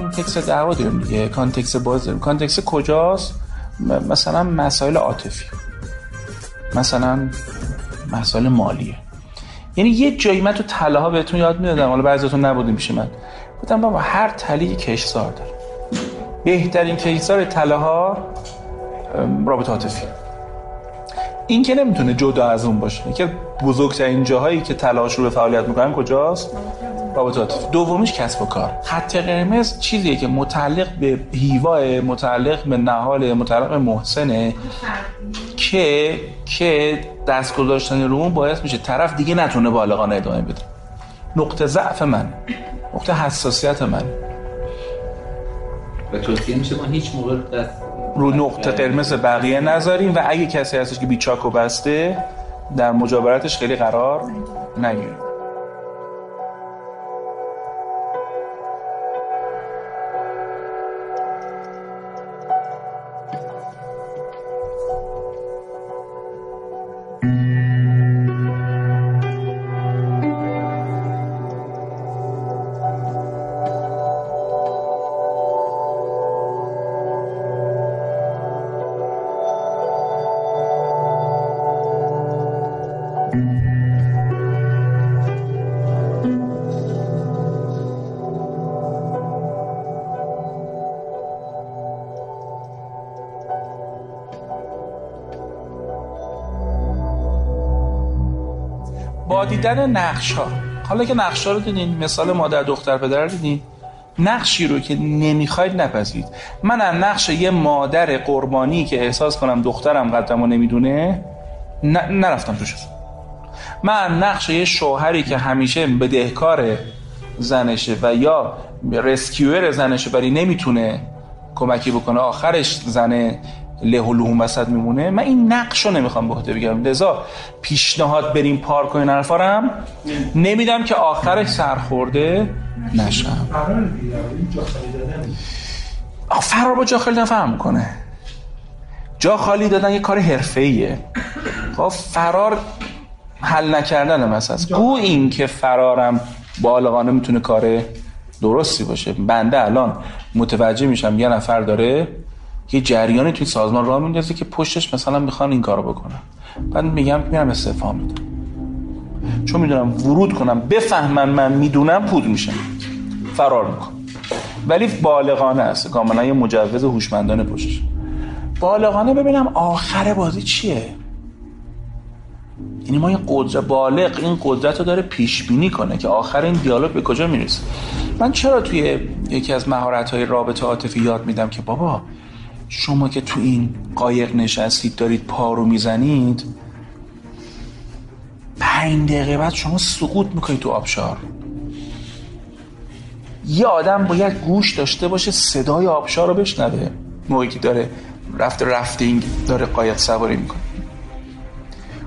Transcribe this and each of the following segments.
کانتکس دعوا داریم دیگه. کانتکس باز داریم. کانتکس کجاست؟ مثلا مسائل عاطفی. مثلا مسائل مالیه. یعنی یه جایی من تو تله ها بهتون یاد می‌دادم. حالا بعضیتون نبودیم پیش من. گفتم بابا هر تلی کشزار داره. بهترین کشزار تله ها رابطه عاطفی. این که نمی‌تونه جدا از اون باشه. که بزرگترین جاهایی که تلاش رو به فعالیت می‌کنن کجاست؟ رابطات دومیش کسب و کار. خط قرمز چیزیه که متعلق به هیوا متعلق به نهال متعلق به محسنه که که دست گذاشتن رو اون باعث میشه طرف دیگه نتونه بالغانه ادامه بده. نقطه ضعف من نقطه حساسیت من. و توصیه میشه ما هیچ موقع دست رو نقطه قرمز بقیه نذاریم و اگه کسی هستش که بیچاک و بسته در مجاورتش خیلی قرار نگیریم دیدن نقش ها حالا که نقش ها رو دیدین مثال مادر دختر پدر رو دیدین نقشی رو که نمی‌خواید نپذیرید. من از نقش یه مادر قربانی که احساس کنم دخترم قدم رو نمی‌دونه نرفتم توش. من نقش یه شوهری که همیشه بدهکار زنشه و یا رسکیور زنشه ولی نمی‌تونه کمکی بکنه آخرش زنه له و وسط میمونه. من این نقش رو نمی‌خوام به عهده بگیرم لذا پیشنهاد بریم پارک کنین حرفارم نمیدم که آخرش سرخورده نشم. فرار با جا خالی نفهم می‌کنه. جا خالی دادن یه کار حرفه‌ایه. خب فرار حل نکردن مثلا گو این که فرارم بالغانه می‌تونه کار درستی باشه. بنده الان متوجه میشم یه نفر داره یه جریانی توی سازمان راه میندازه که پشتش مثلا می‌خوان این کارو بکنن. بعد میگم میرم استعفا میدم. چون می‌دونم ورود کنم بفهمن من می‌دونم پود میشم فرار می‌کنم. ولی بالغانه است. کاملا یه مجوز هوشمندانه پشتش. بالغانه ببینم آخر بازی چیه؟ یعنی ما این قدرت بالغ این قدرت رو داره پیش بینی کنه که آخر این دیالوگ به کجا می‌رسه. من چرا توی یکی از مهارت های رابطه عاطفی یاد میدم که بابا شما که تو این قایق نشستید دارید پا رو می‌زنید پنج دقیقه بعد شما سقوط می‌کنید تو آبشار. یه آدم باید گوش داشته باشه صدای آبشار رو بشنوه. موقعی که داره رفت رفتینگ داره قایق سواری می‌کنه.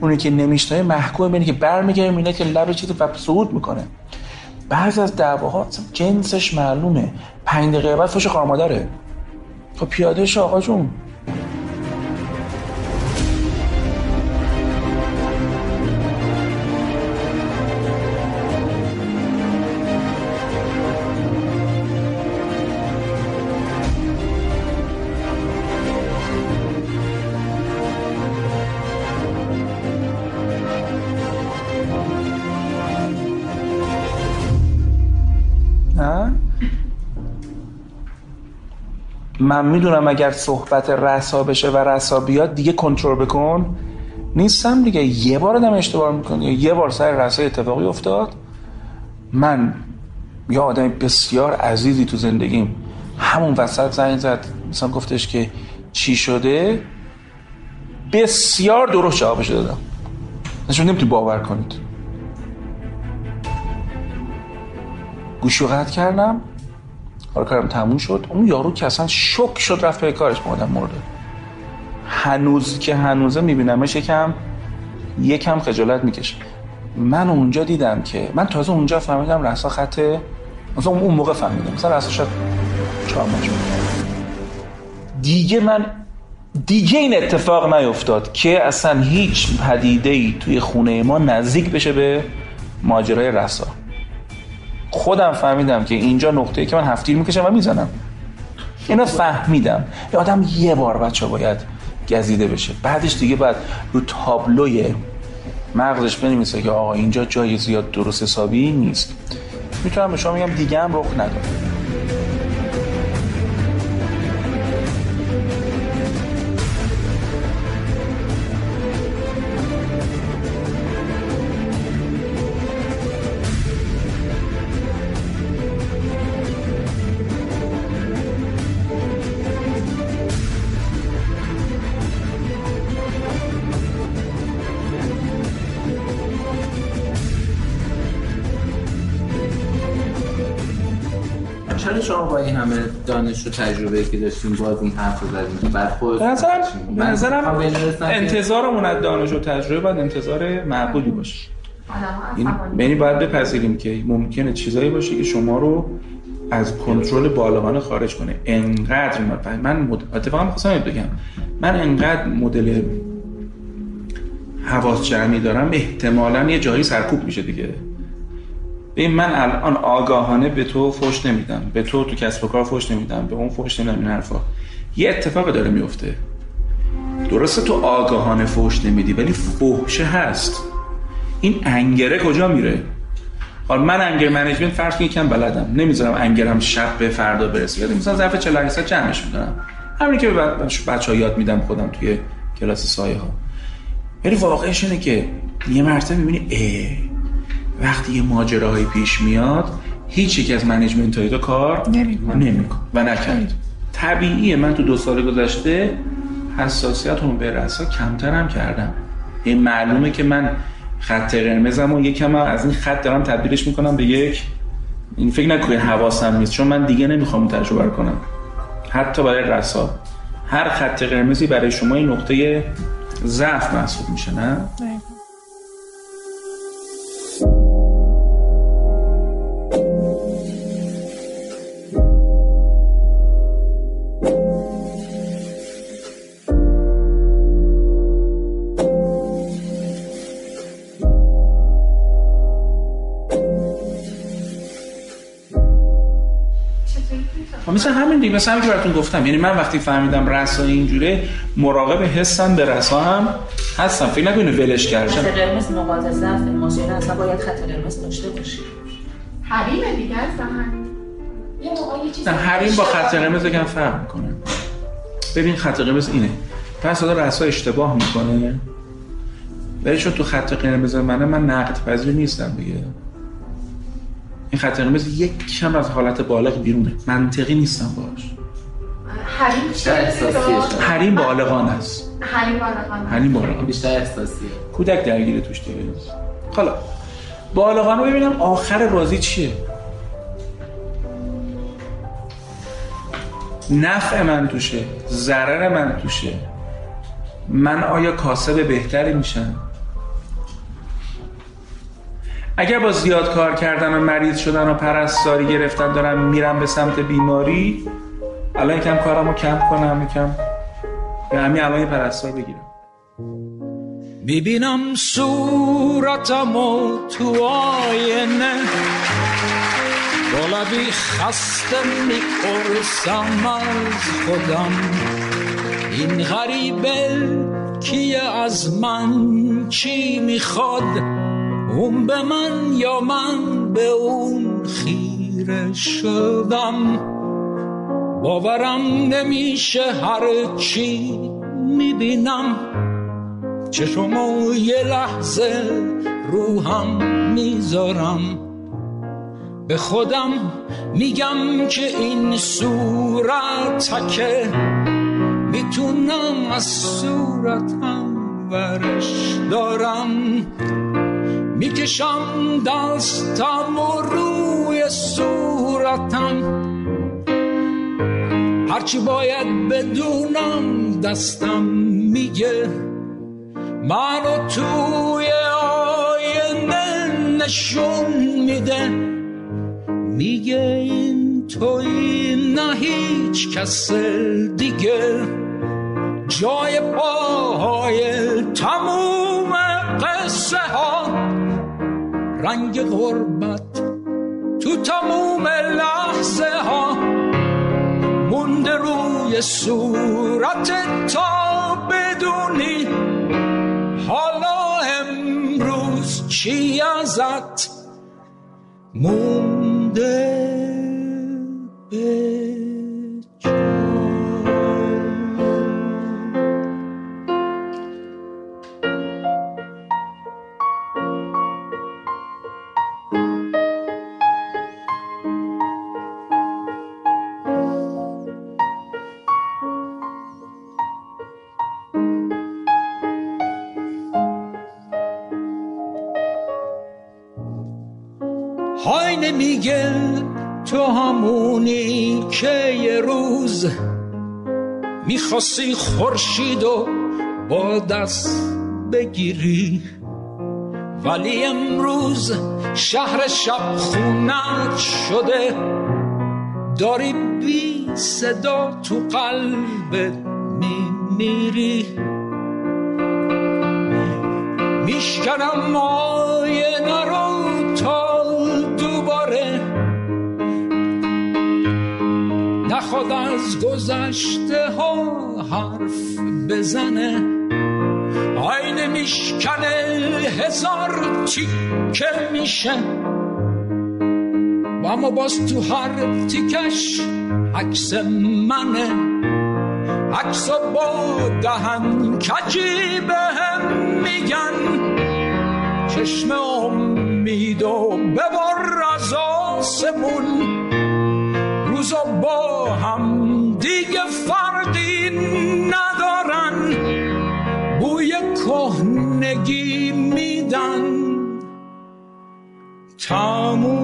اونی که نمیشنه محکوم بینه که برمیگره میینه که لب چیز و سقوط می‌کنه. بعض از دعواها جنسش معلومه. پنج دقیقه بعد فش خارمادره خب پیاده شو آقا جون. من می‌دونم اگر صحبت رسا بشه و رسا بیاد دیگه کنترل بکن. نیستم دیگه. یه بار آدم اشتباه می‌کنه. یه بار سر رسا اتفاقی افتاد. من یا آدم بسیار عزیزی تو زندگیم. همون وسط زنگ زد. مثلا گفتش که چی شده؟ بسیار درست جوابش دادم. نشون نمی‌تونی باور کنید. گوشو قطع کردم. حالا کارم تموم شد. اون یارو که اصلا شک شد رفت به کارش مادم مرده. هنوز که هنوزه میبینمش یکم یکم خجالت می‌کشه. من اونجا دیدم که من تازه اونجا فهمیدم رسا خط مثلا اون موقع فهمیدم. مثلا رسا شد چهار دیگه من دیگه این اتفاق نیفتاد که اصلا هیچ پدیده ای توی خونه ما نزدیک بشه به ماجرای رسا خودم فهمیدم که اینجا نقطه که من هفتیر می‌کشم و می‌زنم. اینا فهمیدم. یه آدم یه بار بچه باید گزیده بشه. بعدش دیگه بعد رو تابلوی مغزش بنویسه که آقا اینجا جای زیاد درست حسابی نیست. می‌تونم به شما میگم دیگه هم رخ نداره چرا شما با این همه دانش و تجربه که داشتیم باز این حرف رو زدیم که بعد خود به نظرم نظرم انتظارمون از دانش و تجربه باید انتظار معقولی باشه. این یعنی باید بپذیریم که ممکنه چیزایی باشه که شما رو از کنترل بالغانه خارج کنه. انقدر من من مد... اتفاقا می‌خواستم بگم. من انقدر مدل حواس جمعی دارم احتمالاً یه جایی سرکوب میشه دیگه. ببین من الان آگاهانه به تو فوش نمیدم. به تو تو کسب و کار فوش نمیدم. به اون فوش نمیدم. این حرفا. یه اتفاق داره میفته. درسته تو آگاهانه فوش نمیدی ولی فوشه هست. این انگره کجا میره؟ حالا من انگر منیجمنت فرض کن یکم بلدم. نمی‌ذارم انگرم شب به فردا برسه. یادم مثلا ظرف 40 درصد جمعش می‌کنم. همین که به بچه‌ها یاد میدم خودم توی کلاس سایه ها ولی واقعش اینه که یه مرتبه می‌بینی وقتی یه ماجراهایی پیش میاد هیچ یک از منیجمنت های تو کار نمیکن و نکرد. طبیعیه. من تو دو سال گذشته حساسیت هم به رسا کمتر هم کردم. این معلومه که من خط قرمزم و یکم از این خط دارم تبدیلش می‌کنم به یک این فکر نکنید حواسم نیست چون من دیگه نمی‌خوام تجربه کنم. حتی برای رسا هر خط قرمزی برای شما این نقطه ضعف محسوب میشه نه. مثل همین دیگه مثل همین که براتون گفتم. یعنی من وقتی فهمیدم رسا اینجوره مراقب حسم به رسا هم هستم. فکر نکنید ولش کردم. خط قرمز نقاط ضعف ایموشن اصلا باید خط قرمز داشته باشی حریم دیگه اصلا یه موقع یه چیزی حریم با خط قرمز یکم فرق می‌کنه. ببین خط قرمز اینه. پس حالا رسا اشتباه می‌کنه. ولی چون تو خط قرمز منه من نقد پذیر نیستم دیگه. این خط قرمز یک کم از حالت بالغ بیرونه. منطقی نیستم باش حریم چیه؟ حریم بالغان است. حریم بالغان. حریم بالغان. بیشتر احساسیه. کودک درگیر توش دیگه حالا بالغان رو ببینم آخر بازی چیه. نفع من توشه ضرر من توشه. من آیا کاسب بهتری میشم؟ اگر با زیاد کار کردن و مریض شدن و پرستاری گرفتن دارم میرم به سمت بیماری الان یکم کارم رو کم کنم یکم به همین الان پرستار بگیرم. می‌بینم صورتم و تو آینه. با لبی خسته می‌پرسم از خودم این غریبه کیه؟ از من چی می‌خواد؟ اون به من یا من به اون خیره شدم؟ باورم نمیشه هر چی می‌بینم. چشمو یه لحظه روحم می‌ذارم. به خودم میگم که این صورت تکه می‌تونم از صورتم ورش دارم. می‌کشم دستم و روی صورتم. هرچی باید بدونم دستم میگه. منو توی آینه نشون میده. میگه این توی نه هیچ کس دیگه. جای پاهای تموم قصه ها رنگ غربت تو تموم لحظه ها مونده روی صورت تا بدونی حالا امروز چی ازت مونده به میگه تو همونی که یه روز می‌خواستی خورشید و با دست بگیری. ولی امروز شهر شب خونت شده. داری بی صدا تو قلبت میمیری. میشکنم نخواد از گذشته ها حرف بزنه. آینه میشکنه هزار تیکه میشه. و اما باز تو هر تیکش عکس منه. عکس با دهن کجی به هم میگن. چشم امید و ببر از آسمون. روزا با هم دیگه فرقی ندارن. بوی کهنگی میدن. تمومشون.